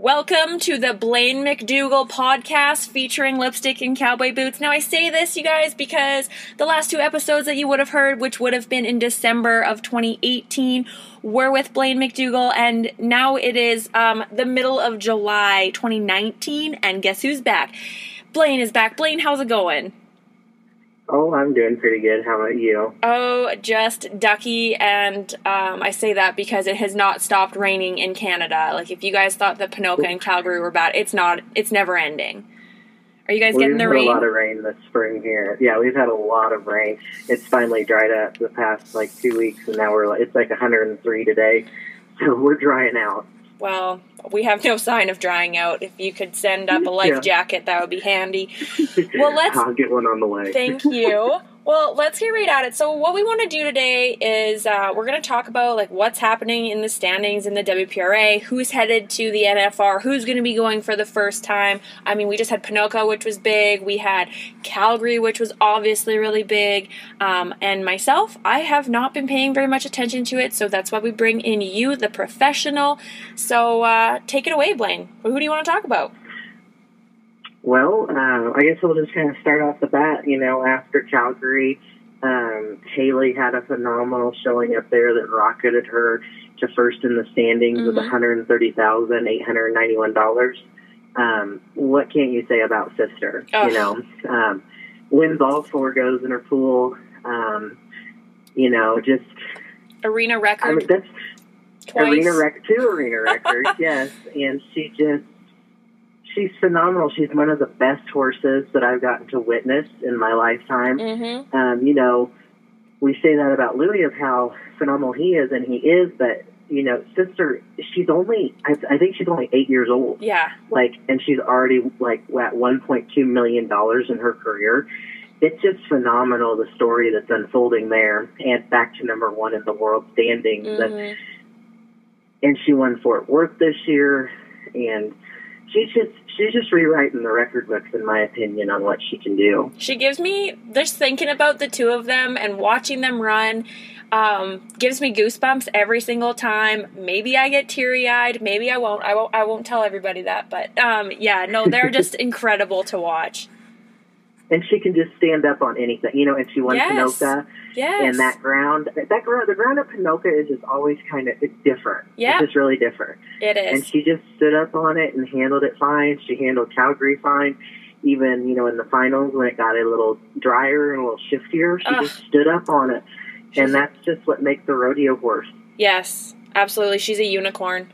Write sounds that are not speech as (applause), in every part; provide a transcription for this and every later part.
Welcome to the Blaine McDougal podcast featuring lipstick and cowboy boots. Now, I say this, you guys, because the last two episodes that you would have heard, which would have been in December of 2018, were with Blaine McDougal, and now it is um, the middle of July 2019, and guess who's back? Blaine is back. Blaine, how's it going? Oh, I'm doing pretty good. How about you? Oh, just ducky, and um, I say that because it has not stopped raining in Canada. Like, if you guys thought that Ponoka and Calgary were bad, it's not. It's never ending. Are you guys we've getting the had rain? a lot of rain this spring here. Yeah, we've had a lot of rain. It's finally dried up the past like two weeks, and now we're like, it's like 103 today, so we're drying out. Well, we have no sign of drying out. If you could send up a life Yeah. jacket, that would be handy. (laughs) Well, let's I'll get one on the way. Thank you. (laughs) Well, let's get right at it. So, what we want to do today is uh, we're going to talk about like what's happening in the standings in the WPRA, who's headed to the NFR, who's going to be going for the first time. I mean, we just had Ponoka, which was big. We had Calgary, which was obviously really big. Um, and myself, I have not been paying very much attention to it, so that's why we bring in you, the professional. So, uh, take it away, Blaine. Who do you want to talk about? Well, uh, I guess we'll just kind of start off the bat. You know, after Calgary, um, Hailey had a phenomenal showing up there that rocketed her to first in the standings with Mhm. one hundred thirty thousand eight hundred ninety-one dollars. Um, what can't you say about Sister? Ugh. You know, um, wins all four goes in her pool. Um, you know, just Arena I record mean, that's twice. arena record, two arena records, (laughs) yes. And she just, she's phenomenal. She's one of the best horses that I've gotten to witness in my lifetime. mm-hmm. Um, you know, we say that about Louis of how phenomenal he is, and he is, but you know, sister, she's only, I, I think she's only eight years old. Yeah. Like, and she's already like at 1.2 million dollars in her career. It's just phenomenal the story that's unfolding there, and back to number one in the world standings. And Mhm. and she won Fort Worth this year, and she's just she's just rewriting the record books, in my opinion, on what she can do. She gives me just thinking about the two of them and watching them run. Um, gives me goosebumps every single time. Maybe I get teary eyed. Maybe I won't. I won't. I won't tell everybody that. But um, yeah, no, they're just (laughs) incredible to watch. And she can just stand up on anything, you know. And she won Yes. Ponoka, Yes. and that ground, that ground, the ground of Ponoka is just always kind of it's different. Yeah. it's just really different. It is, And she just stood up on it and handled it fine. She handled Calgary fine. Even you know in the finals when it got a little drier and a little shiftier, she Ugh. just stood up on it. She's- and that's just what makes the rodeo horse. Yes, absolutely. She's a unicorn.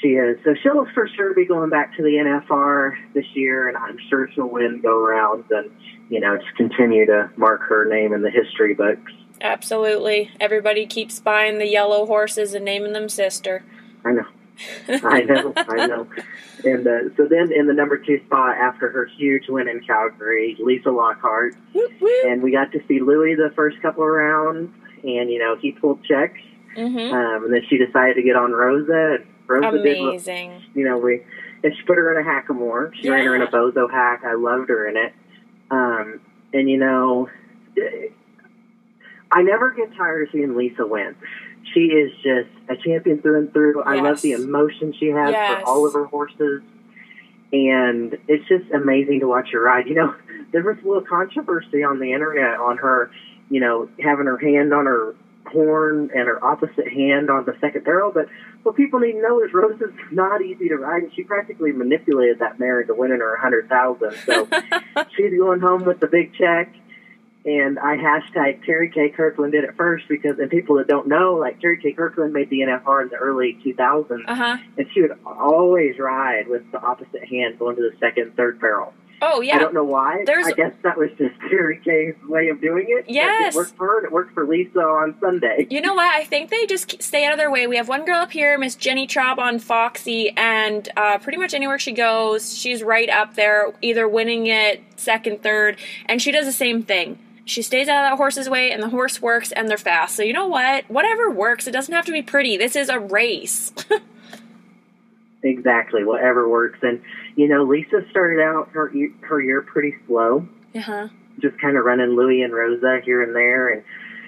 She is. So she'll for sure be going back to the NFR this year, and I'm sure she'll win go rounds and, you know, just continue to mark her name in the history books. Absolutely. Everybody keeps buying the yellow horses and naming them sister. I know. I know. I know. (laughs) And uh, so then in the number two spot after her huge win in Calgary, Lisa Lockhart. Whoop, whoop. And we got to see Louis the first couple of rounds, and, you know, he pulled checks. Mhm. Um, and then she decided to get on Rosa. And Rosa did what Amazing. you know, we and she put her in a hackamore. She ran her in a bozo hack. I loved her in it. Um, and you know, I never get tired of seeing Lisa win. She is just a champion through and through. Yes. I love the emotion she has Yes. for all of her horses. And it's just amazing to watch her ride. You know, there was a little controversy on the internet on her, you know, having her hand on her horn and her opposite hand on the second barrel. But what people need to know is Rose is not easy to ride, and she practically manipulated that mare into winning her a hundred thousand. So (laughs) she's going home with the big check. And I hashtag Terri Kaye Kirkland did it first because, and people that don't know, like Terri Kaye Kirkland made the NFR in the early 2000s, Uh huh. and she would always ride with the opposite hand going to the second, third barrel. Oh yeah. I don't know why. There's- I guess that was just (laughs) Terri Kaye's way of doing it. Yes. It worked for her, and it worked for Lisa on Sunday. You know what? I think they just stay out of their way. We have one girl up here, Miss Jenny Traub on Foxy, and uh, pretty much anywhere she goes, she's right up there, either winning it second, third, and she does the same thing. She stays out of that horse's way, and the horse works, and they're fast. So you know what? Whatever works. It doesn't have to be pretty. This is a race. (laughs) Exactly, whatever works. And you know, Lisa started out her her year pretty slow, uh huh. just kind of running Louis and Rosa here and there. And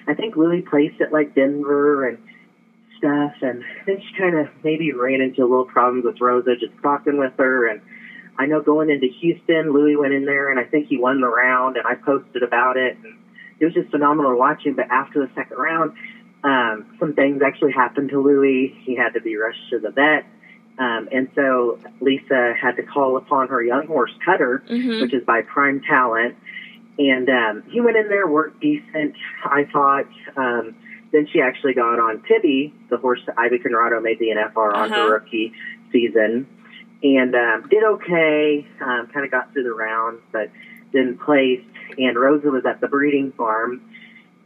I think Louis placed at like Denver and stuff, and then she kind of maybe ran into a little problems with Rosa just talking with her. And I know going into Houston, Louis went in there, and I think he won the round, and I posted about it. And it was just phenomenal watching. But after the second round, um, some things actually happened to Louis. He had to be rushed to the vet. Um, and so Lisa had to call upon her young horse Cutter, Mhm. which is by Prime Talent. And um, he went in there, worked decent, I thought. Um, then she actually got on Tibby, the horse that Ivy Conrado made the NFR on Uh-huh. her rookie season, and um, did okay. Um, kind of got through the round, but didn't place. And Rosa was at the breeding farm,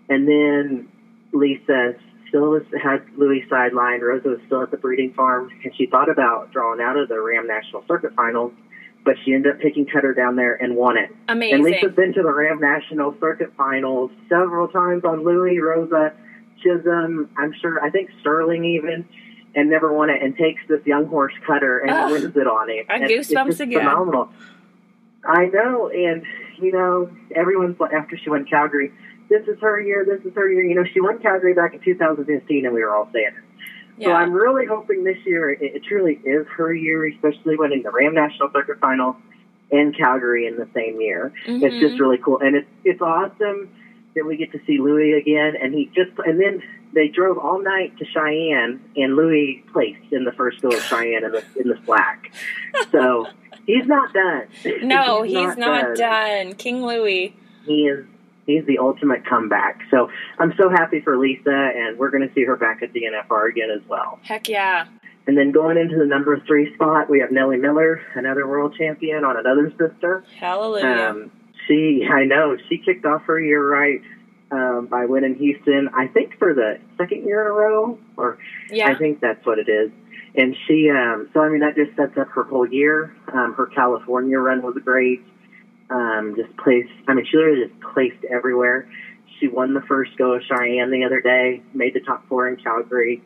and then Lisa still was, had Louis sidelined. Rosa was still at the breeding farm, and she thought about drawing out of the Ram National Circuit Finals, but she ended up taking Cutter down there and won it. Amazing. And Lisa's been to the Ram National Circuit Finals several times on Louis, Rosa, Chisholm, I'm sure, I think Sterling even, and never won it, and takes this young horse Cutter and Ugh. wins it on it. I And it's goosebumps just again. Phenomenal. I know, and you know, everyone's like, after she won Calgary, this is her year, this is her year. You know, she won Calgary back in 2015, and we were all saying it. So. I'm really hoping this year it, it truly is her year, especially winning the Ram National Circuit Finals and Calgary in the same year. It's Mhm. just really cool, and it's it's awesome that we get to see Louis again. And he just and then they drove all night to Cheyenne, and Louis placed in the first go of Cheyenne in the in the slack. So he's not done. no, (laughs) he's, not, done. King Louis. He is. He's the ultimate comeback. So I'm so happy for Lisa, and we're going to see her back at the NFR again as well. Heck yeah. And then going into the number three spot, we have Nellie Miller, another world champion on another sister. Hallelujah. Um, she, I know, she kicked off her year right um, by winning Houston. I think for the second year in a row, or yeah. I think that's what it is. And she, um, so I mean, that just sets up her whole year. Um, her California run was great. Um, just placed. I mean, she literally just placed everywhere. She won the first go of Cheyenne the other day. Made the top four in Calgary.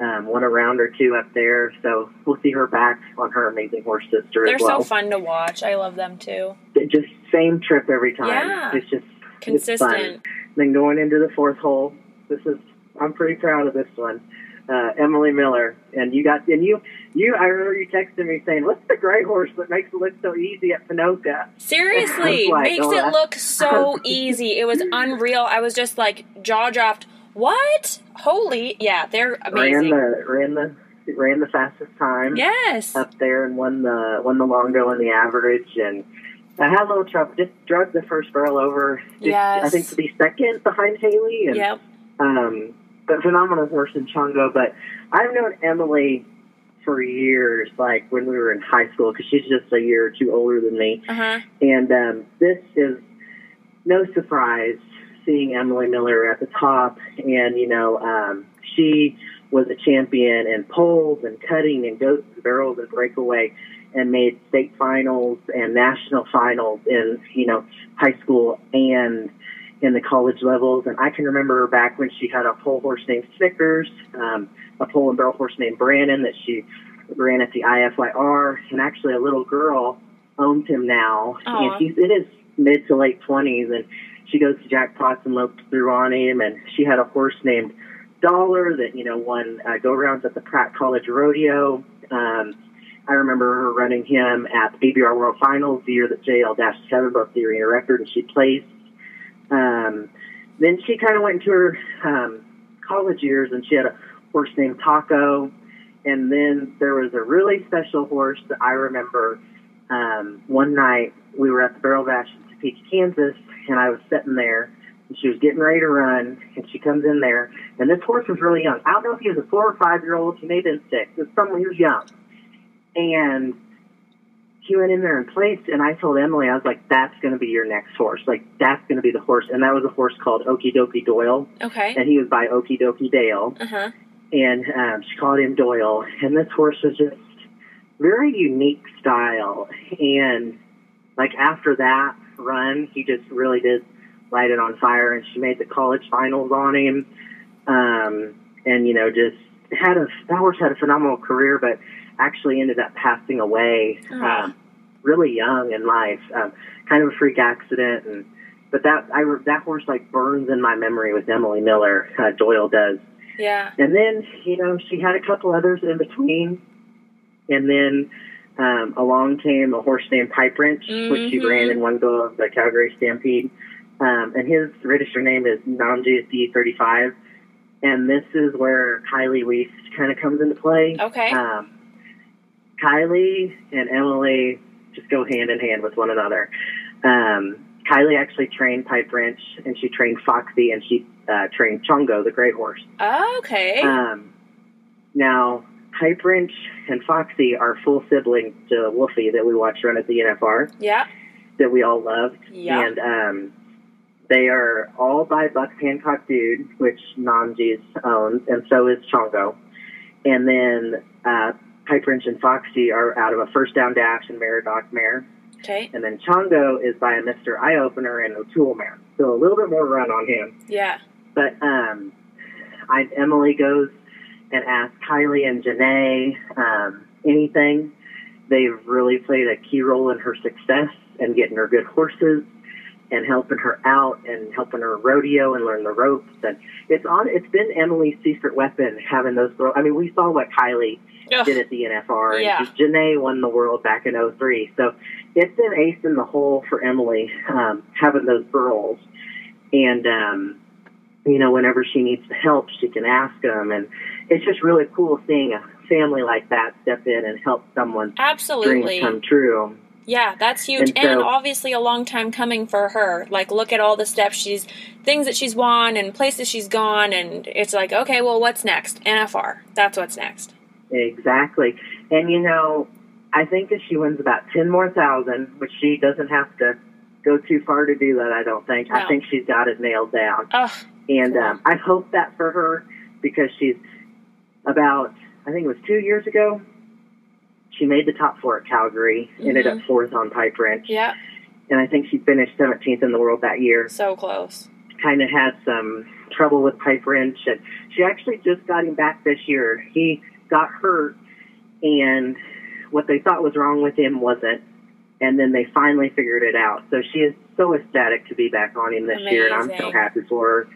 Um, won a round or two up there. So we'll see her back on her amazing horse sister They're as well. so fun to watch. I love them too. Just same trip every time. Yeah. It's just Consistent. then going into the fourth hole, this is I'm pretty proud of this one. Uh, Emily Miller, and you got and you you I remember you texted me saying, "What's the gray horse that makes it look so easy at Ponoka?" Seriously, (laughs) like, makes oh, it look so (laughs) easy. It was unreal. I was just like jaw dropped. What? Holy, yeah, they're Ran amazing. the ran the ran the fastest time Yes. up there and won the won the long go and the average and. I had a little trouble. Just drug the first barrel over. Just, Yes. I think to be second behind Hailey. And, Yep. um, but phenomenal horse in Chongo. But I've known Emily for years, like when we were in high school, because she's just a year or two older than me. Uh huh. And um, this is no surprise seeing Emily Miller at the top. And, you know, um, she was a champion in poles and cutting and goats and barrels and breakaway and made state finals and national finals in, you know, high school and in the college levels. And I can remember back when she had a pole horse named Snickers, um, a pole and barrel horse named Brandon that she ran at the IFYR, and actually a little girl owns him now, Aw. and he's in his mid to late twenties, and she goes to jackpots and lopes through on him, and she had a horse named Dollar that you know won uh, go rounds at the Pratt College Rodeo. Um, I remember her running him at the BBR World Finals the year that JL Dash Ta Heaven broke the arena record, and she placed. Um, then she kind of went into her um, college years, and she had a horse named Taco. And then there was a really special horse that I remember. Um, one night we were at the Barrel Bash in Topeka, Kansas, and I was sitting there, and she was getting ready to run, and she comes in there, and this horse was really young. I don't know if he was a four or five year old. He may have been six. It was someone he was young, and he went in there and placed. And I told Emily, I was like, "That's going to be your next horse. Like that's going to be the horse." And that was a horse called Okie Dokie Doyle, Okay. and he was by Okie Dokie Dale Uh huh. and um, she called him Doyle. And this horse was just very unique style. And like after that run, he just really did light it on fire. And she made the college finals on him. Um, and you know, just had a that horse had a phenomenal career, but actually ended up passing away Aw. um, really young in life. Um, kind of a freak accident and. But that I that horse like burns in my memory with Emily Miller. Uh, Doyle does, Yeah. And then, you know, she had a couple others in between. And then um, along came a horse named Pipe Wrench, which she ran in one go of the Calgary Stampede. Um, and his registered name is Namji D35. And this is where Kylie Weast kind of comes into play. Okay. Um, Kylie and Emily just go hand in hand with one another. Um, Kylie actually trained Pipe Wrench, and she trained Foxy, and she uh, trained Chongo, the gray horse. okay. Um, now, Pipe Wrench and Foxy are full siblings to Wolfie that we watched run at the NFR yeah. that we all loved. Yeah. And um, they are all by Buck Hancock Dude, which Namji's owns, and so is Chongo. And then uh, Pipe Wrench and Foxy are out of a First Down Dash and Meridoc mare. Okay. And then Chongo is by a Mr. Eye Opener and O'Toole mare. So a little bit more run on him. Yeah. But um, I, Emily goes and asks Kylie and Janae um, anything. They've really played a key role in her success and getting her good horses and helping her out and helping her rodeo and learn the ropes. And it's on. It's been Emily's secret weapon having those girls. I mean, we saw what Kylie Ugh. did at the NFR. And Yeah. Janae won the world back in 03. So it's been ace in the hole for Emily um, having those girls. And, um, you know, whenever she needs help, she can ask them. And it's just really cool seeing a family like that step in and help someone Absolutely. come true. Yeah, that's huge. And And, so- obviously a long time coming for her. Like look at all the steps she's things that she's won and places she's gone and it's like, okay, well what's next? NFR. That's what's next. Exactly. And, you know, I think if she wins about 10 more thousand, which she doesn't have to go too far to do that, I don't think. No. I think she's got it nailed down. Ugh. And Cool. um, I hope that for her because she's about, I think it was two years ago, she made the top four at Calgary, ended Mhm. up fourth on Pipe Wrench, Yeah, and I think she finished 17th in the world that year. so close. Kind of had some trouble with Pipe Wrench, and she actually just got him back this year. He got hurt, and what they thought was wrong with him wasn't. And then they finally figured it out. So she is so ecstatic to be back on him this year, and I'm so happy for her.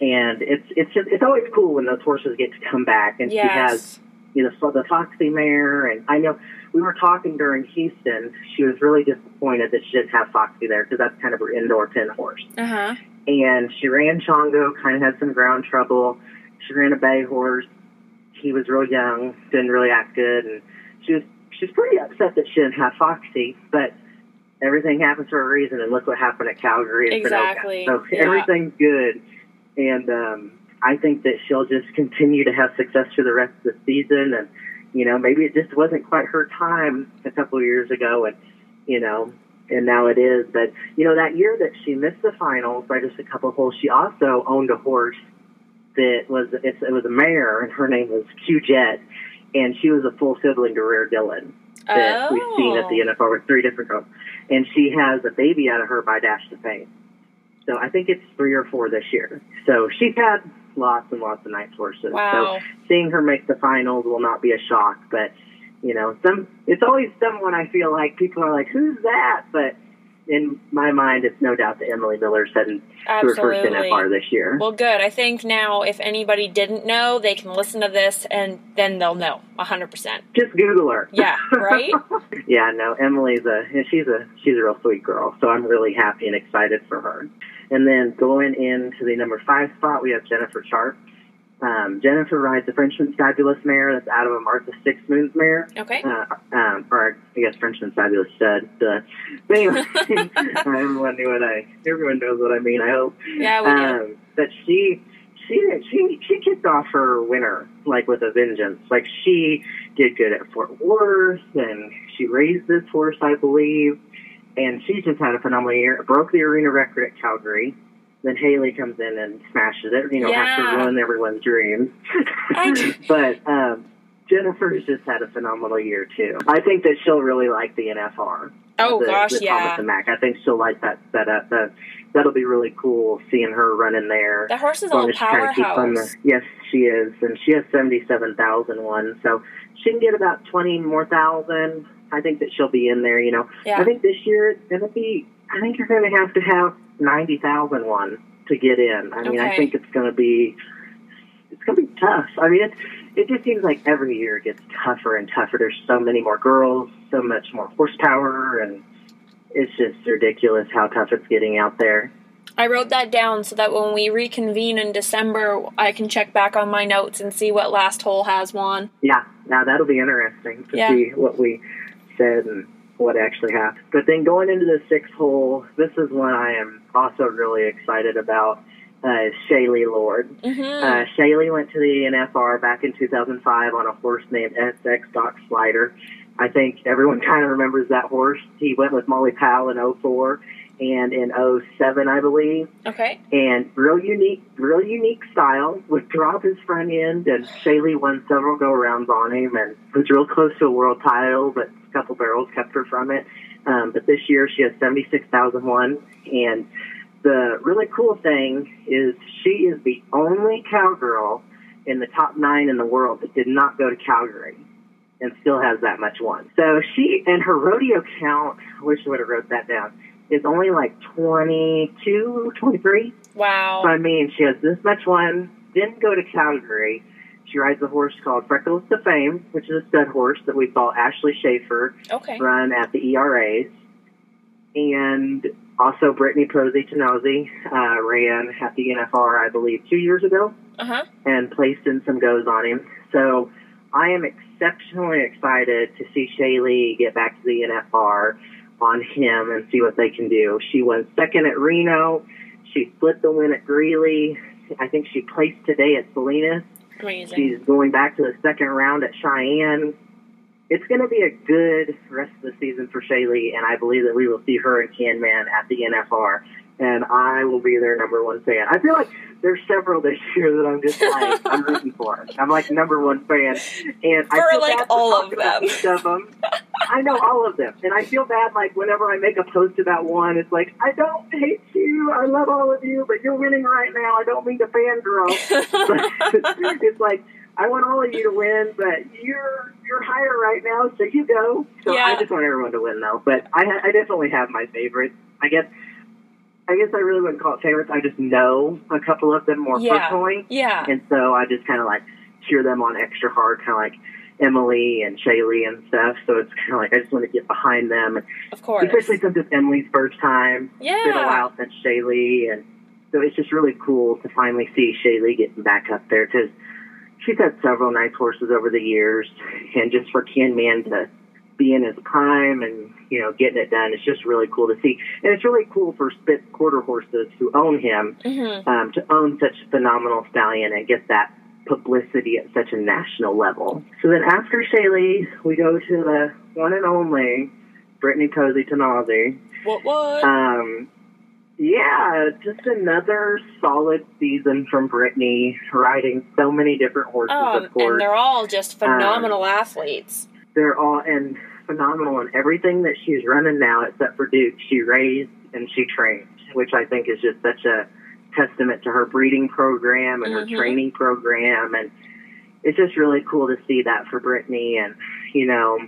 And it's it's just it's always cool when those horses get to come back, and she has you know, the Foxy mare, and I know we were talking during Houston. She was really disappointed that she didn't have Foxy there because that's kind of her indoor pin horse. Uh huh. And she ran Chongo, kind of had some ground trouble. She ran a bay horse. He was real young, didn't really act good, and she was she was pretty upset that she didn't have Foxy. But everything happens for a reason, and look what happened at Calgary. Exactly, So yeah. everything's good, and um, I think that she'll just continue to have success for the rest of the season. And you know, maybe it just wasn't quite her time a couple of years ago, and you know, and now it is. But you know, that year that she missed the finals by just a couple of holes, she also owned a horse that was it's, it was a mare, and her name was Q Jet, and she was a full sibling to Rare Dillon that Oh. we've seen at the oh. NFR with three different girls, and she has a baby out of her by Dash to Fame. So I think it's three or four this year. So she's had lots and lots of nice horses. Wow. So seeing her make the finals will not be a shock, but you know, some it's always someone I feel like people are like, "Who's that?" But in my mind, it's no doubt that Emily Miller's heading to her first. NFR this year. Well, good. I think now if anybody didn't know, they can listen to this and then they'll know. 100%. Just Google her. Yeah, right? (laughs) yeah, no, Emily's a she's a she's a real sweet girl. So I'm really happy and excited for her. And then going into the number five spot, we have Jennifer Sharp. Um, Jennifer rides the Frenchman's Fabulous mare that's out of a Martha Six Moons mare. Okay. Uh, um, or I guess Frenchman's Fabulous stud. Duh. But anyway, (laughs) (laughs) everyone knew what I. Everyone knows what I mean. I hope. Yeah, we do. Um, but she, she, she, she kicked off her winter like with a vengeance. Like she did good at Fort Worth, and she raised this horse, I believe, and she just had a phenomenal year. Broke the arena record at Calgary. Then Hailey comes in and smashes it. You know, has to ruin everyone's dreams. (laughs) But um, Jennifer's just had a phenomenal year too. I think that she'll really like the NFR. Oh, the, gosh, the yeah. Thomas and Mack. I think she'll like that setup. That that'll be really cool seeing her running there. The horse is As long all as she kinda keeps on powerhouse. yes, she is, and she has seventy-seven thousand one. So she can get about twenty more thousand. I think that she'll be in there. You know, I think this year it's going to be. I think you're going to have to have ninety thousand one to get in. I mean, I think it's going to be it's gonna be tough. I mean, it it just seems like every year gets tougher and tougher. There's so many more girls, so much more horsepower, and it's just ridiculous how tough it's getting out there. I wrote that down so that when we reconvene in December, I can check back on my notes and see what last hole has won. Yeah, now that'll be interesting to Yeah. see what we said and what actually happened. But then going into the sixth hole, this is one I am also really excited about. Uh, Shali Lord. Mm-hmm. Uh, Shali went to the NFR back in 2005 on a horse named SX Doc Slider. I think everyone (laughs) kind of remembers that horse. He went with Molly Powell in 04 and in 07, I believe. okay. And real unique, real unique style. Would drop his front end, and Shali won several go rounds on him, and was real close to a world title, but a couple barrels kept her from it. Um, but this year she has 76,001, and the really cool thing is she is the only cowgirl in the top nine in the world that did not go to Calgary and still has that much one. So she and her rodeo count, I wish I would have wrote that down, is only like 22, 23. So, Wow. I mean, she has this much one, didn't go to Calgary. She rides a horse called Freckles to Fame, which is a stud horse that we saw Ashley Schaefer Okay. run at the ERAs. And also Brittany Pozzi Tonozzi uh, ran at the NFR, I believe, two years ago Uh huh. and placed in some goes on him. So I am exceptionally excited to see Shali get back to the NFR on him and see what they can do. She won second at Reno. She split the win at Greeley. I think she placed today at Salinas. Amazing. She's going back to the second round at Cheyenne. It's going to be a good rest of the season for Shali, and I believe that we will see her and Canman at the NFR, and I will be their number one fan. I feel like there's several this year that I'm just like (laughs) I'm rooting for. I'm like number one fan, and I For, feel like, all of them. Each of them. I know all of them, and I feel bad like whenever I make a post about one, it's like I don't hate you, I love all of you, but you're winning right now. I don't mean to fangirl. (laughs) But (laughs) it's like I want all of you to win, but you're you're higher right now, so you go. So Yeah. I just want everyone to win, though. But I ha- I definitely have my favorites. I guess I guess I really wouldn't call it favorites. I just know a couple of them more Yeah. personally, yeah. and so I just kind of like cheer them on extra hard, kind of like Emily and Shali and stuff. So it's kind of like I just want to get behind them, and Of course. especially since it's Emily's first time Yeah, it's been a while since Shali, and so it's just really cool to finally see Shali getting back up there because she's had several nice horses over the years, and just for Ken Man to be in his prime and you know getting it done, it's just really cool to see, and it's really cool for spit quarter horses who own him hmm um, to own such a phenomenal stallion and get that publicity at such a national level. So then after Shali, we go to the one and only Brittany Pozzi Tonozzi. What? What? Um, yeah, just another solid season from Brittany, riding so many different horses. um, of course, and they're all just phenomenal athletes. they're all and phenomenal in everything that she's running now, except for Duke. She raised and she trained, which I think is just such a testament to her breeding program and Mhm. her training program, and it's just really cool to see that for Brittany. And you know,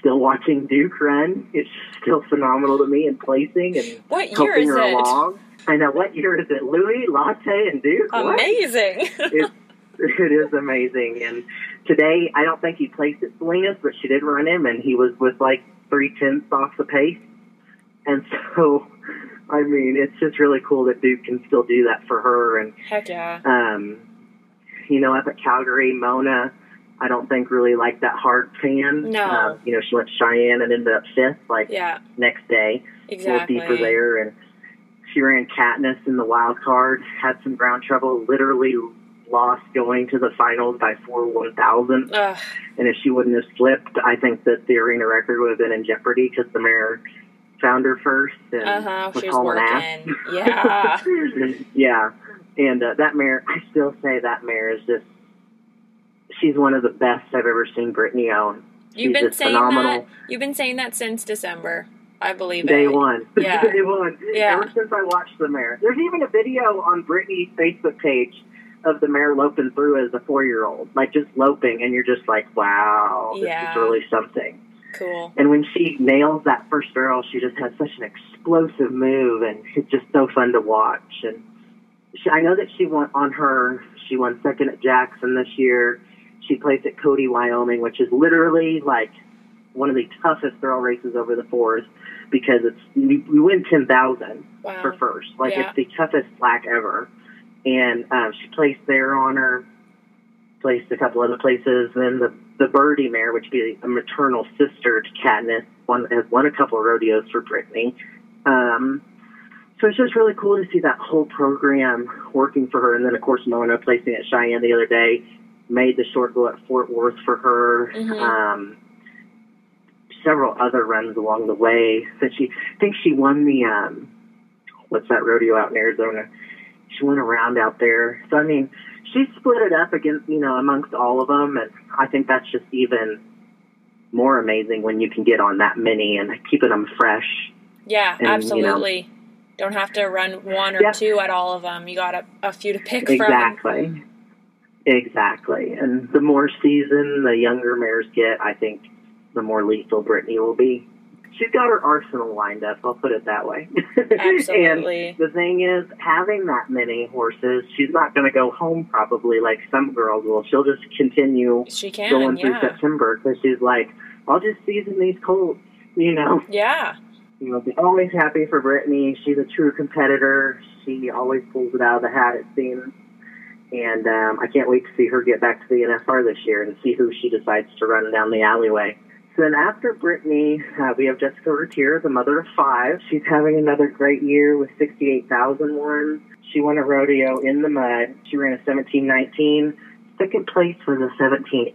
still watching Duke run, it's still phenomenal to me in placing and What year helping is her it? along. I know what year is it? Louis, Latte, and Duke. Amazing. (laughs) It's, it is amazing. And today, I don't think he placed at Salinas, but she did run him, and he was with like three tenths off the pace. And so, I mean, it's just really cool that Duke can still do that for her. And Heck yeah. um, you know, up at Calgary, Mona, I don't think really liked that hard pan. No. Um, you know, she went to Cheyenne and ended up fifth, like Yeah. next day Exactly. a little deeper there, and she ran Katniss in the wild card. Had some ground trouble. Literally lost going to the finals by four one thousand. And if she wouldn't have slipped, I think that the arena record would have been in jeopardy because the mare found her first and Uh huh. was She was hauling ass. Yeah. (laughs) yeah, and uh, that mare, I still say that mare is just. She's one of the best I've ever seen Brittany own. You've been saying phenomenal. that. You've been saying that since December. I believe Day it. one. (laughs) Yeah. Day one. Yeah. Ever since I watched the mare. There's even a video on Brittany's Facebook page of the mare loping through as a four year old. Like just loping and you're just like, Wow, this Yeah. is really something. Cool. And when she nails that first barrel, she just has such an explosive move and it's just so fun to watch and she, I know that she won on her. She won second at Jackson this year. She placed at Cody, Wyoming, which is literally like one of the toughest throw races over the fours because it's we, we win ten thousand Wow. for first. Like Yeah. it's the toughest black ever. And um, she placed there on her, placed a couple other places. Then the the Birdie mare, which would be a maternal sister to Katniss, won has won a couple of rodeos for Brittany. Um, so it's just really cool to see that whole program working for her. And then of course Mona placing at Cheyenne the other day made the short go at Fort Worth for her. Mhm. Um, several other runs along the way. That she, I think she won the um, what's that rodeo out in Arizona? She went around out there. So I mean, she split it up against you know amongst all of them, and I think that's just even more amazing when you can get on that many and keeping them fresh. Yeah, and, you know- absolutely. Don't have to run one or Yeah. two at all of them. You got a, a few to pick from. Exactly. Exactly. And the more seasoned the younger mares get, I think the more lethal Brittany will be. She's got her arsenal lined up, I'll put it that way. (laughs) Absolutely. and the thing is, having that many horses, she's not going to go home probably like some girls will. She'll just continue She can, going through yeah. September because she's like, I'll just season these colts, you know. Yeah. You know, be always happy for Brittany. She's a true competitor. She always pulls it out of the hat, it seems. And um, I can't wait to see her get back to the NFR this year and see who she decides to run down the alleyway. So then after Brittany, uh, we have Jessica Routier, the mother of five. She's having another great year with 68,001. She won a rodeo in the mud. She ran a 1719. Second place was a 17.8 (laughs)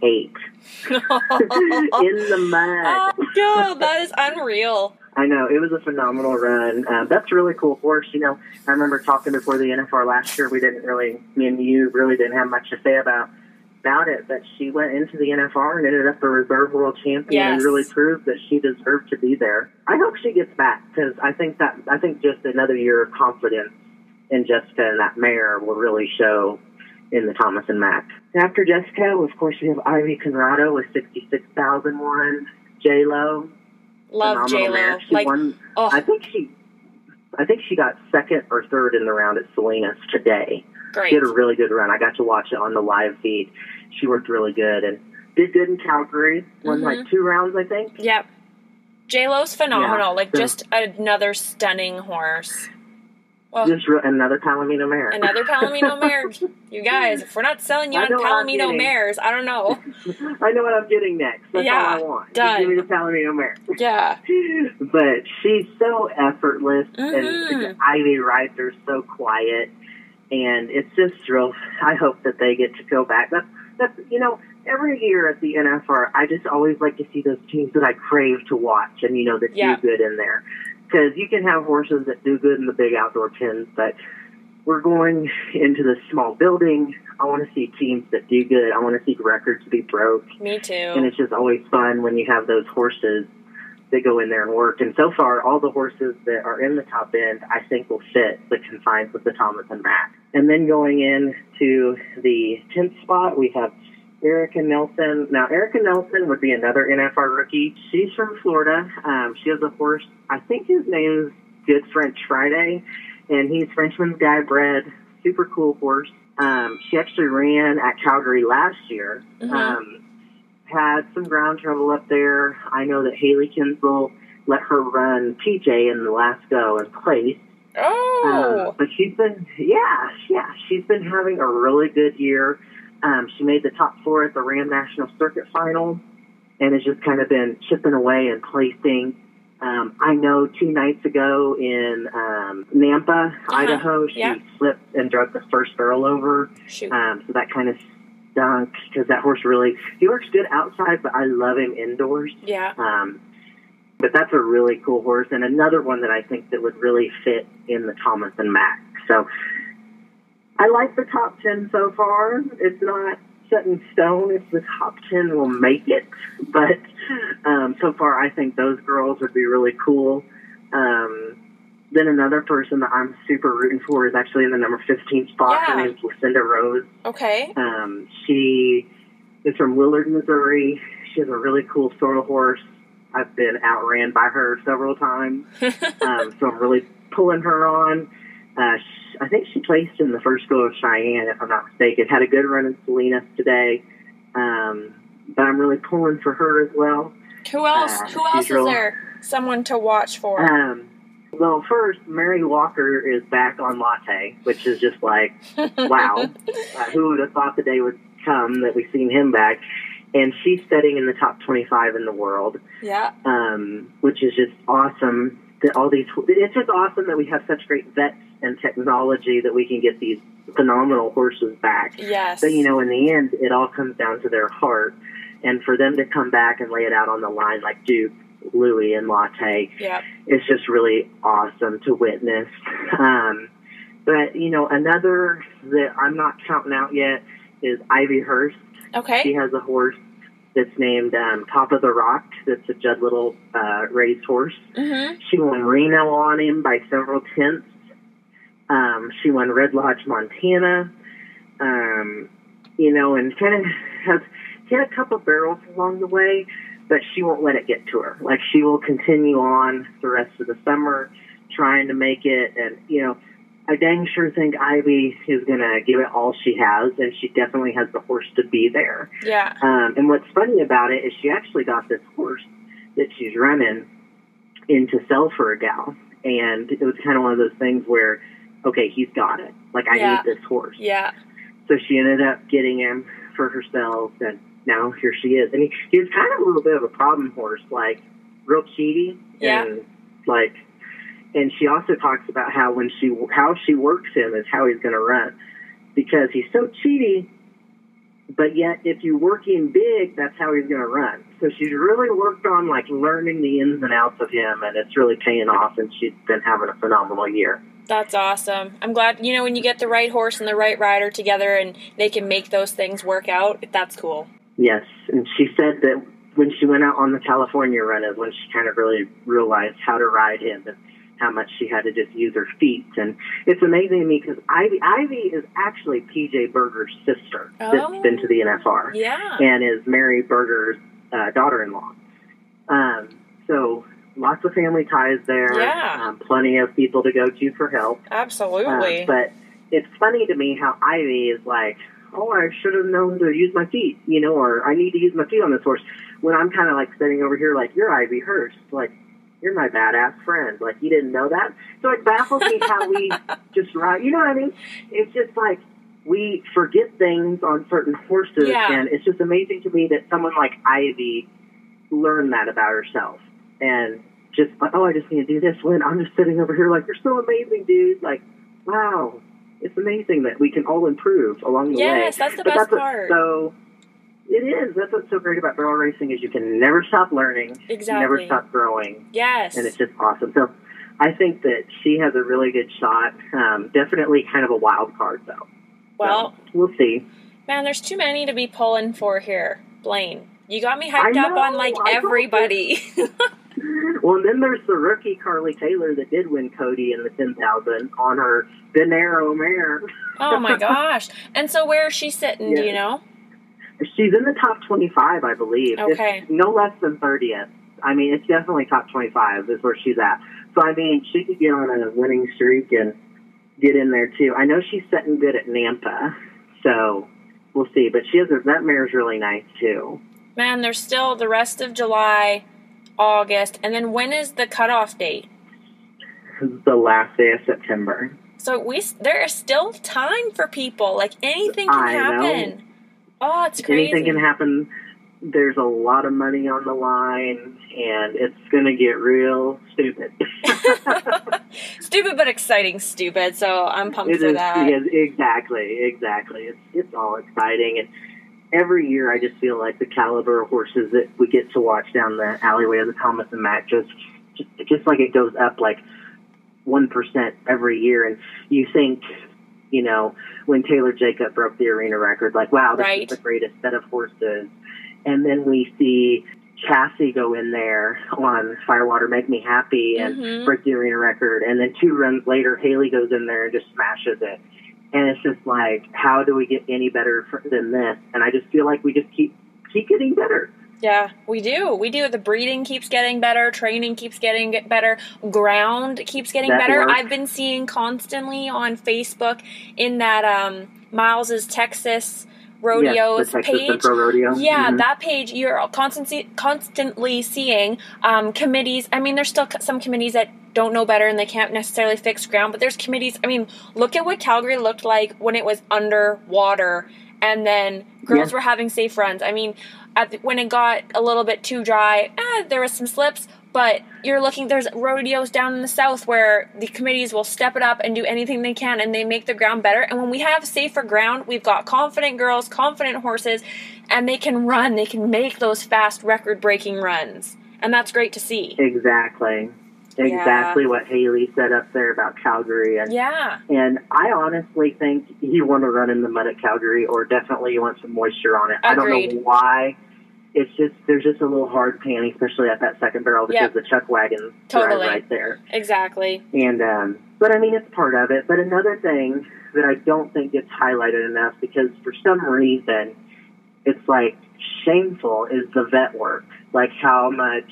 in the mud. (laughs) oh, no, that is unreal. I know it was a phenomenal run. Um, that's a really cool horse. You know, I remember talking before the NFR last year. We didn't really, me and you really didn't have much to say about about it, but she went into the NFR and ended up a reserve world champion and really proved that she deserved to be there. I hope she gets back because I think that I think just another year of confidence in Jessica and that mare will really show in the Thomas and Mack. After Jessica, of course, we have Ivy Conrado with sixty six thousand one. J Lo, Love J Lo. Like, won oh, I think she, I think she got second or third in the round at Salinas today. Great. She had a really good run. I got to watch it on the live feed. She worked really good and did good in Calgary. Won Mhm. like two rounds, I think. Yep. J Lo's phenomenal. Yeah, like so- just another stunning horse. Well, Just re- another Palomino mare. another Palomino (laughs) mare. You guys, if we're not selling you on know what I'm Palomino mares, I don't know. (laughs) I know what I'm getting next. That's Yeah, all I want. done. Give me the Palomino mare. Yeah. (laughs) but she's so effortless, Mhm. and Ivy rides her so quiet, and it's just real. I hope that they get to go back. That's that's you know every year at the NFR, I just always like to see those teams that I crave to watch, and you know that Yeah. do good in there, because you can have horses that do good in the big outdoor pens, but we're going into this small building. I want to see teams that do good. I want to see records be broke Me too. and it's just always fun when you have those horses that go in there and work. And so far, all the horses that are in the top end, I think will fit the confines of the Thomas and Mack. And then going in to the 10th spot, we have Erica Nelson. Now, Erica Nelson would be another NFR rookie. She's from Florida. Um, she has a horse, I think his name is Good French Friday, and he's Frenchman's Guy bred. Super cool horse. Um, she actually ran at Calgary last year. Mhm. Um, had some ground trouble up there. I know that Hailey Kinsel let her run PJ in the last go and place. oh. Um, but she's been, yeah, yeah, she's been having a really good year. Um, she made the top four at the Ram National Circuit Final and has just kind of been chipping away and placing. Um, I know two nights ago in um, Nampa, Idaho, she yeah. slipped and drug the first girl over. Um, so that kind of stunk because that horse really he works good outside, but I love him indoors. yeah. Um, but that's a really cool horse and another one that I think that would really fit in the Thomas and Mack. So I like the top ten so far. It's not set in stone if the top ten will make it, but um, so far I think those girls would be really cool. Um, then another person that I'm super rooting for is actually in the number 15 spot. Yeah. Her name's Lucinda Rose. Okay. Um, she is from Willard, Missouri. She has a really cool sorrel horse. I've been outran by her several times, (laughs) um, so I'm really pulling her on. Uh, sh- I think she placed in the first go of Cheyenne, if I'm not mistaken. Had a good run in Salinas today, um, but I'm really pulling for her as well. Who else? Uh, Who else is real- there? Someone to watch for. Um, well, first, Mary Walker is back on Latte, which is just like, wow. (laughs) uh, who would have thought the day would come that we've seen him back? And she's setting in the top 25 in the world, yeah. um, which is just awesome. That all these, it's just awesome that we have such great vets and technology that we can get these phenomenal horses back. Yes. But you know, in the end, it all comes down to their heart, and for them to come back and lay it out on the line like Duke, Louis, and Latte, Yep. it's just really awesome to witness. Um, but you know, another that I'm not counting out yet is Ivy Hurst. Okay. She has a horse that's named um, Top of the Rock. That's a Judd Little uh, raised horse. hmm She won Reno on him by several tenths. Um, she won Red Lodge, Montana. Um, you know, and kind of has hit a couple barrels along the way, but she won't let it get to her. Like she will continue on the rest of the summer, trying to make it. And you know, I dang sure think Ivy is gonna give it all she has, and she definitely has the horse to be there. Yeah. Um, and what's funny about it is she actually got this horse that she's running in to sell for a gal. And it was kind of one of those things where, okay, he's got it. Like, I Yeah. need this horse. Yeah. So she ended up getting him for herself. And now here she is. And he, he was kind of a little bit of a problem horse, like, real cheaty. Yeah. And, like, and she also talks about how when she how she works him is how he's going to run because he's so cheaty but yet if you work him big that's how he's going to run so she's really worked on like learning the ins and outs of him and it's really paying off and she's been having a phenomenal year That's awesome. I'm glad, you know, when you get the right horse and the right rider together and they can make those things work out, that's cool. Yes and she said that when she went out on the california run is when she kind of really realized how to ride him and how much she had to just use her feet and it's amazing to me because ivy ivy is actually pj burger's sister Oh. that's been to the nfr Yeah. and is Mary Burger's uh, daughter-in-law. Um, so lots of family ties there. Yeah. Um, plenty of people to go to for help. Absolutely. Uh, but it's funny to me how Ivy is like, oh, I should have known to use my feet, you know, or I need to use my feet on this horse. When I'm kind of like sitting over here, like you're Ivy Hurst, like you're my badass friend. Like you didn't know that. So it baffles me how we (laughs) just ride. You know what I mean? It's just like we forget things on certain horses, Yeah. and it's just amazing to me that someone like Ivy learned that about herself and just like, oh, I just need to do this. When I'm just sitting over here, like you're so amazing, dude. Like, wow, it's amazing that we can all improve along the way. yes, that's the But best that's part. so it is. That's what's so great about barrel racing is you can never stop learning, exactly. never stop growing, Yes. and it's just awesome. So I think that she has a really good shot. Um, definitely kind of a wild card though. well, So, we'll see. man, there's too many to be pulling for here. Blaine, you got me hyped up on like I everybody. (laughs) Well, and then there's the rookie Carly Taylor that did win Cody in the 10,000 on her Dinero mare. oh my (laughs) gosh. And so where is she sitting, do you know? She's in the top 25, I believe. Okay. It's no less than 30th. I mean, it's definitely top 25 is where she's at. So, I mean, she could get on a winning streak and get in there, too. I know she's setting good at Nampa, so we'll see. But she has a, that mare's really nice, too. Man, there's still the rest of July, August, and then when is the cutoff date? The last day of September. So we there is still time for people. Like anything can I know. happen. Oh, it's crazy. Anything can happen. There's a lot of money on the line, and it's going to get real stupid. (laughs) (laughs) stupid but exciting. Stupid. So I'm pumped It for is- that. yes, exactly, exactly. It's it's all exciting, and every year I just feel like the caliber of horses that we get to watch down the alleyway of the Thomas and Mack just just, just like it goes up like one percent every year, and you think. You know, when Taylor Jacob broke the arena record, like, wow, this Right. is the greatest set of horses. And then we see Cassie go in there on Firewater Make Me Happy and Mhm. break the arena record. And then two runs later, Hailey goes in there and just smashes it. And it's just like, how do we get any better for, than this? And I just feel like we just keep keep getting better. Yeah, we do. We do. The breeding keeps getting better. Training keeps getting better. Ground keeps getting That better. works. I've been seeing constantly on Facebook in that um, Miles's Texas rodeos yes, page. Rodeo. Yeah, Mhm. that page you're constantly constantly seeing um, committees. I mean, there's still some committees that don't know better and they can't necessarily fix ground, but there's committees. I mean, look at what Calgary looked like when it was underwater, and then girls Yeah. were having safe runs. I mean, at the, when it got a little bit too dry, eh, there was some slips. But you're looking, there's rodeos down in the south where the committees will step it up and do anything they can and they make the ground better. And when we have safer ground, we've got confident girls, confident horses, and they can run. They can make those fast record breaking runs. And that's great to see. Exactly. Exactly what Hailey said up there about Calgary. And, Yeah. and I honestly think you want to run in the mud at Calgary or definitely you want some moisture on it. I don't know why. It's just, there's just a little hard panning, especially at that second barrel because Yep. the chuck wagon Totally. right there. Exactly. And um, but I mean, it's part of it. But another thing that I don't think gets highlighted enough because for some reason it's like shameful is the vet work, like how much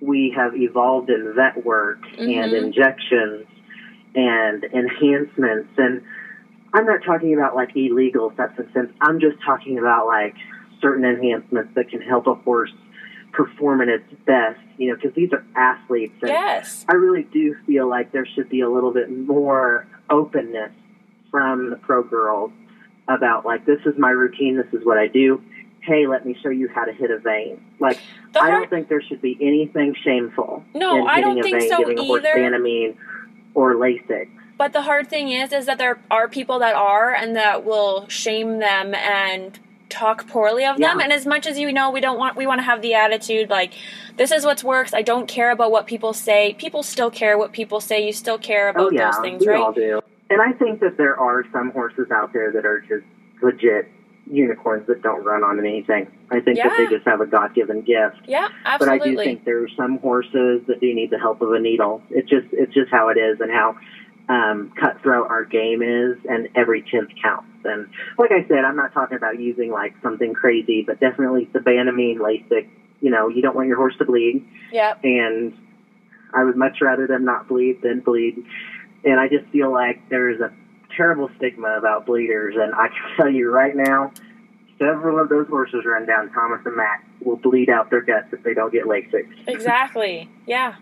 we have evolved in vet work and Mhm. injections and enhancements and. I'm not talking about like illegal substances. I'm just talking about like certain enhancements that can help a horse perform at its best. You know, because these are athletes, and Yes. I really do feel like there should be a little bit more openness from the pro girls about like this is my routine, this is what I do. Hey, let me show you how to hit a vein. Like The I hard, don't think there should be anything shameful. No, I don't a think vein, so giving a horse or Lasix. But the hard thing is, is that there are people that are and that will shame them and talk poorly of them. Yeah. And as much as you know, we don't want, we want to have the attitude like, this is what works. I don't care about what people say. People still care what people say. You still care oh, about oh yeah, those things, we right? all do. And I think that there are some horses out there that are just legit unicorns that don't run on anything. I think that they just have a God given gift. Yeah, absolutely. but I do think there are some horses that do need the help of a needle. It's just it's just how it is and how um, cutthroat our game is, and every tenth counts. And like I said, I'm not talking about using like something crazy, but definitely the Banamine, Lasix. You know, you don't want your horse to bleed, Yep. and I would much rather them not bleed than bleed. And I just feel like there is a terrible stigma about bleeders, and I can (laughs) tell you right now, several of those horses run down Thomas and Mack will bleed out their guts if they don't get Lasix. Exactly. Yeah.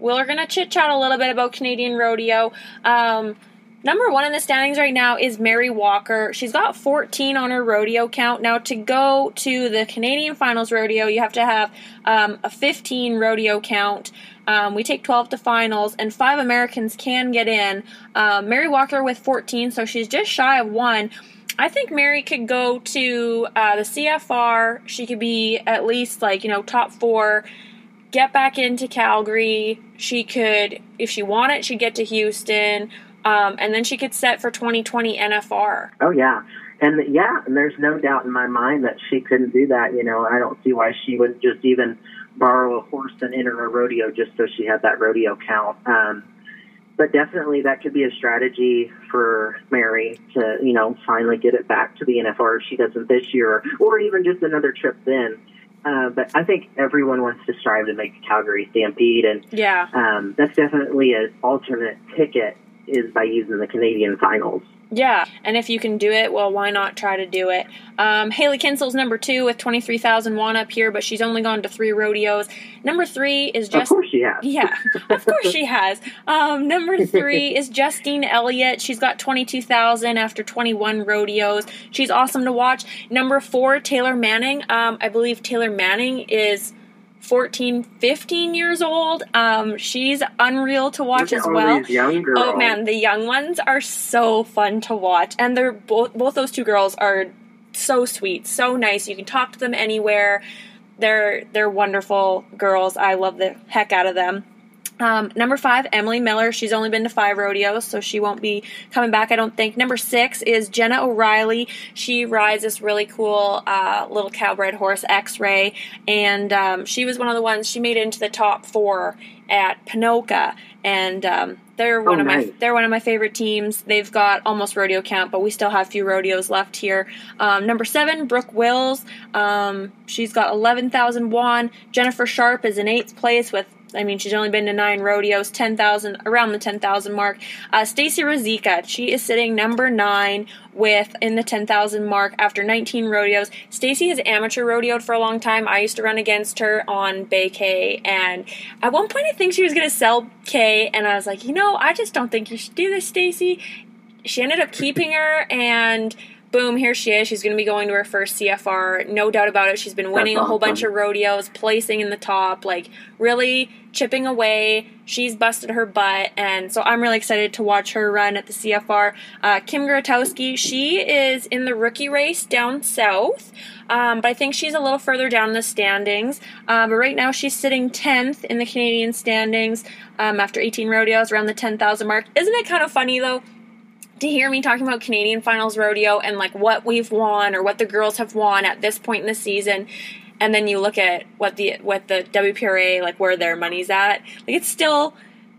We're gonna chit chat a little bit about Canadian rodeo. Um, number one in the standings right now is Mary Walker. She's got 14 on her rodeo count. Now, to go to the Canadian Finals rodeo, you have to have um, a 15 rodeo count. Um, we take 12 to finals, and five Americans can get in. Um, Mary Walker with 14, so she's just shy of one. I think Mary could go to uh, the CFR. She could be at least like, you know, top four get back into Calgary. She could, if she wanted, she'd get to Houston, um, and then she could set for 2020 NFR. Oh yeah, and yeah, and there's no doubt in my mind that she couldn't do that. You know, I don't see why she wouldn't just even borrow a horse and enter a rodeo just so she had that rodeo count. Um, but definitely, that could be a strategy for Mary to, you know, finally get it back to the NFR if she doesn't this year, or even just another trip then. Uh, but I think everyone wants to strive to make the Calgary Stampede, and Yeah. um, that's definitely an alternate ticket is by using the Canadian finals. Yeah, and if you can do it, well, why not try to do it? Um, Hailey Kinsel's number two with 23,000 won up here, but she's only gone to three rodeos. Number three is of course, she has. Yeah, of course she has. Um, number three (laughs) is Justine Elliott. She's got 22,000 after 21 rodeos. She's awesome to watch. Number four, Taylor Manning. Um, I believe Taylor Manning is 14, 15 years old. Um, she's unreal to watch as well. these young girls. Oh man, the young ones are so fun to watch, and they're both both those two girls are so sweet, so nice. You can talk to them anywhere. They're they're wonderful girls. I love the heck out of them. Um, number five, Emily Miller. She's only been to five rodeos, so she won't be coming back, I don't think. Number six is Jenna O'Reilly. She rides this really cool uh, little cowbred horse, X Ray, and um, she was one of the ones, she made it into the top four at Ponoka, and um, they're one Oh, of nice. my they're one of my favorite teams. They've got almost rodeo count, but we still have a few rodeos left here. Um, number seven, Brooke Wills. Um, she's got eleven thousand won. Jennifer Sharp is in eighth place with. I mean, she's only been to nine rodeos, ten thousand around the ten thousand mark. Uh, Stacy Rozika, she is sitting number nine with in the ten thousand mark after nineteen rodeos. Stacy has amateur rodeoed for a long time. I used to run against her on Bay K, and at one point I think she was going to sell K, and I was like, you know, I just don't think you should do this, Stacy. She ended up keeping her, and boom, here she is. She's going to be going to her first CFR. No doubt about it. She's been winning a whole awesome. bunch of rodeos, placing in the top, like really chipping away. She's busted her butt, and so I'm really excited to watch her run at the CFR. Uh, Kim Grotowski, she is in the rookie race down south, um, but I think she's a little further down the standings. Uh, but right now she's sitting 10th in the Canadian standings um, after 18 rodeos, around the 10,000 mark. Isn't it kind of funny though? To hear me talking about Canadian Finals Rodeo and like what we've won or what the girls have won at this point in the season, and then you look at what the what the WPRA like where their money's at, like it's still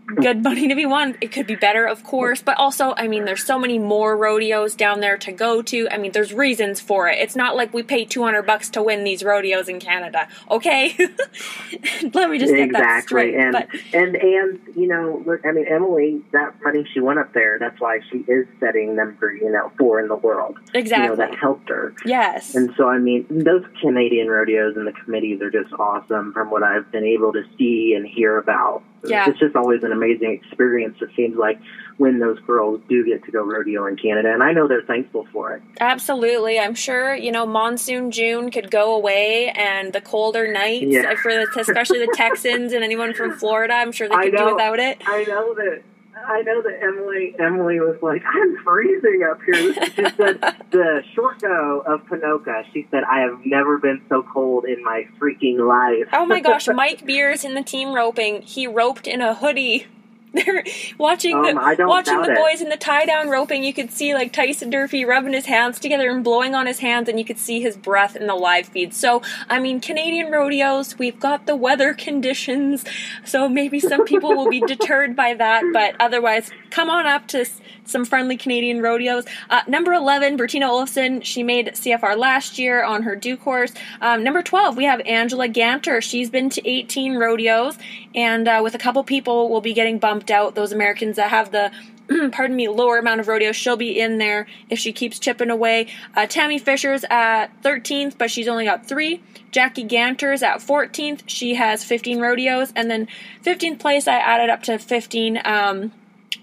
good money to be won. It could be better, of course, but also, I mean, there's so many more rodeos down there to go to. I mean, there's reasons for it. It's not like we pay 200 bucks to win these rodeos in Canada. Okay, (laughs) let me just get that exactly, straight. and but and and you know, look, I mean, Emily, that money she won up there. That's why she is setting number, you know, four in the world. exactly, You know, that helped her. yes, And so, I mean, those Canadian rodeos and the committees are just awesome from what I've been able to see and hear about. Yeah. It's just always an amazing experience, it seems like, when those girls do get to go rodeo in Canada. And I know they're thankful for it. Absolutely. I'm sure, you know, monsoon June could go away and the colder nights Yeah. for the, especially the (laughs) Texans and anyone from Florida, I'm sure they could do without it. I know that. I know that Emily. Emily was like, "I'm freezing up here." She said (laughs) the short go of Ponoka. She said, "I have never been so cold in my freaking life." Oh my gosh, (laughs) Mike Beers in the team roping, he roped in a hoodie. (laughs) They're watching Um, the watching the it. boys in the tie down roping. You could see like Tyson Durfee rubbing his hands together and blowing on his hands, and you could see his breath in the live feed. So, I mean, Canadian rodeos, we've got the weather conditions, so maybe some people will be (laughs) deterred by that, but otherwise, come on up to some friendly Canadian rodeos. Uh, number 11, Bertina Olafson. She made CFR last year on her due course. Um, number 12, we have Angela Ganter. She's been to 18 rodeos, and uh, with a couple people, will be getting bumped out. Those Americans that have the (clears throat) pardon me, lower amount of rodeos. She'll be in there if she keeps chipping away. Uh, Tammy Fisher's at 13th, but she's only got three. Jackie Ganter's at 14th. She has 15 rodeos. And then 15th place, I added up to 15. Um,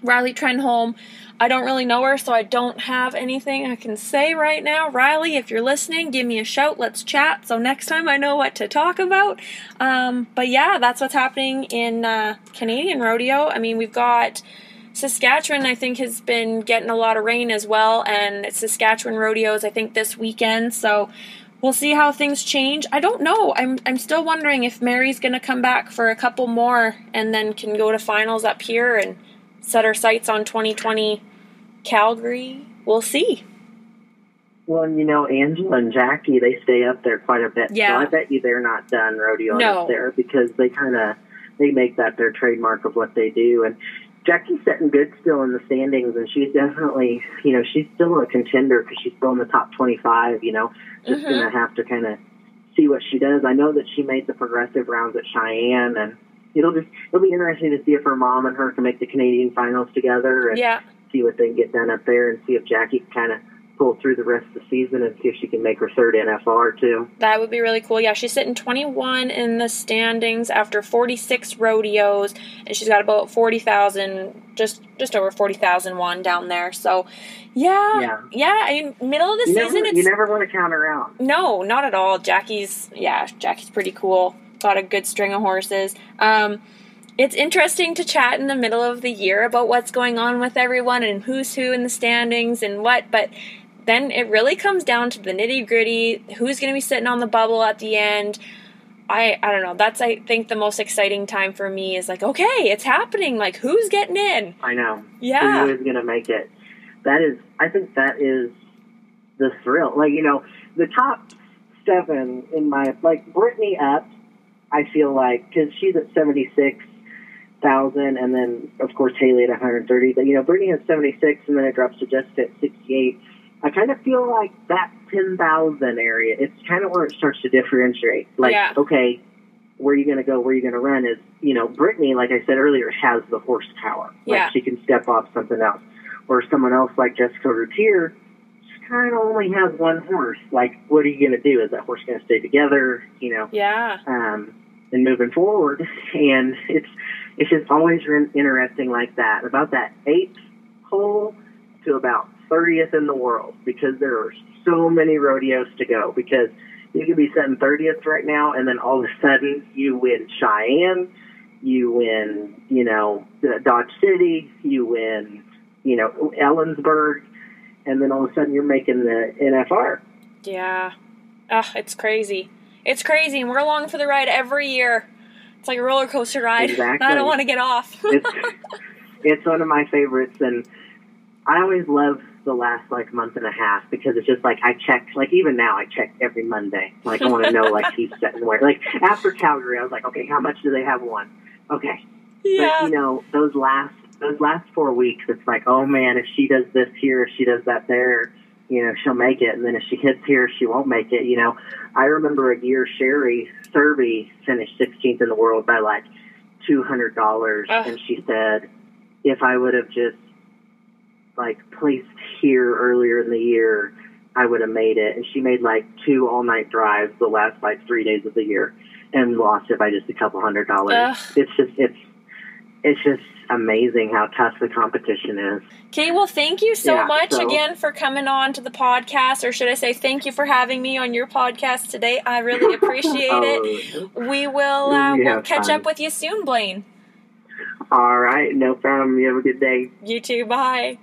Riley Trenholm. I don't really know her, so I don't have anything I can say right now. Riley, if you're listening, give me a shout. Let's chat. So next time I know what to talk about. Um, but yeah, that's what's happening in uh, Canadian rodeo. I mean, we've got Saskatchewan. I think has been getting a lot of rain as well, and Saskatchewan rodeos. I think this weekend. So we'll see how things change. I don't know. I'm I'm still wondering if Mary's going to come back for a couple more and then can go to finals up here and set our sights on 2020 Calgary. We'll see. Well, you know, Angela and Jackie, they stay up there quite a bit. Yeah. So I bet you they're not done rodeoing No. up there because they kind of they make that their trademark of what they do. And Jackie's sitting good still in the standings, and she's definitely, you know, she's still a contender because she's still in the top twenty-five. You know, just Mhm. gonna have to kind of see what she does. I know that she made the progressive rounds at Cheyenne, and it'll just it'll be interesting to see if her mom and her can make the Canadian finals together and Yeah. See what they can get done up there, and see if Jackie can kind of pull through the rest of the season and see if she can make her third NFR too. That would be really cool. Yeah, she's sitting 21 in the standings after 46 rodeos, and she's got about 40,000, just just over 40,000 won down there. So, yeah, Yeah. yeah. I mean, middle of the You season, never, it's you never want to count her out. no, not at all. Jackie's, yeah, Jackie's pretty cool. Got a good string of horses. Um, it's interesting to chat in the middle of the year about what's going on with everyone and who's who in the standings and what, but then it really comes down to the nitty gritty who's going to be sitting on the bubble at the end. I I don't know. That's I think the most exciting time for me is like, okay, it's happening. Like, who's getting in? I know. Yeah. Who is going to make it? That is, I think that is the thrill. Like, you know, the top seven in my, like, Brittany up, I feel like, because she's at 76,000, and then, of course, Hailey at 130. But, you know, Brittany has 76, and then it drops to Jessica at 68. I kind of feel like that 10,000 area, it's kind of where it starts to differentiate. Like, Yeah. okay, where are you going to go? Where are you going to run? Is, you know, Brittany, like I said earlier, has the horsepower. Like, Yeah. she can step off something else. Or someone else like Jessica Routier, she kind of only has one horse. Like, what are you going to do? Is that horse going to stay together? You know, Yeah. um, and moving forward. (laughs) And it's it's just always re- interesting like that. About that eighth hole to about thirtieth in the world because there are so many rodeos to go. Because you could be setting thirtieth right now, and then all of a sudden you win Cheyenne, you win, you know, uh, Dodge City, you win, you know, Ellensburg, and then all of a sudden you're making the NFR. Yeah. Ugh, it's crazy. It's crazy, and we're along for the ride every year. It's like a roller coaster ride. Exactly. (laughs) I don't want to get off. (laughs) it's it's one of my favorites and I always love the last like month and a half because it's just like I check like even now I check every Monday. Like I want to know like (laughs) who's setting where. Like after Calgary I was like, okay, how much do they have won? Okay. But yeah. you know, those last those last four weeks it's like, oh man, if she does this here, if she does that there, you know, she'll make it and then if she hits here she won't make it, you know. I remember a year Sherry Cervi finished sixteenth in the world by like two hundred dollars Ugh. and she said if I would have just like placed here earlier in the year, I would have made it. And she made like two all night drives the last like three days of the year and lost it by just a couple hundred dollars. Ugh. It's just it's it's just amazing how tough the competition is. Okay, well, thank you so Yeah, much so- again for coming on to the podcast, or should I say, thank you for having me on your podcast today. I really (laughs) appreciate it. Oh, We will uh, We we'll catch fun. up with you soon, Blaine. all right, no problem. You have a good day. You too. Bye.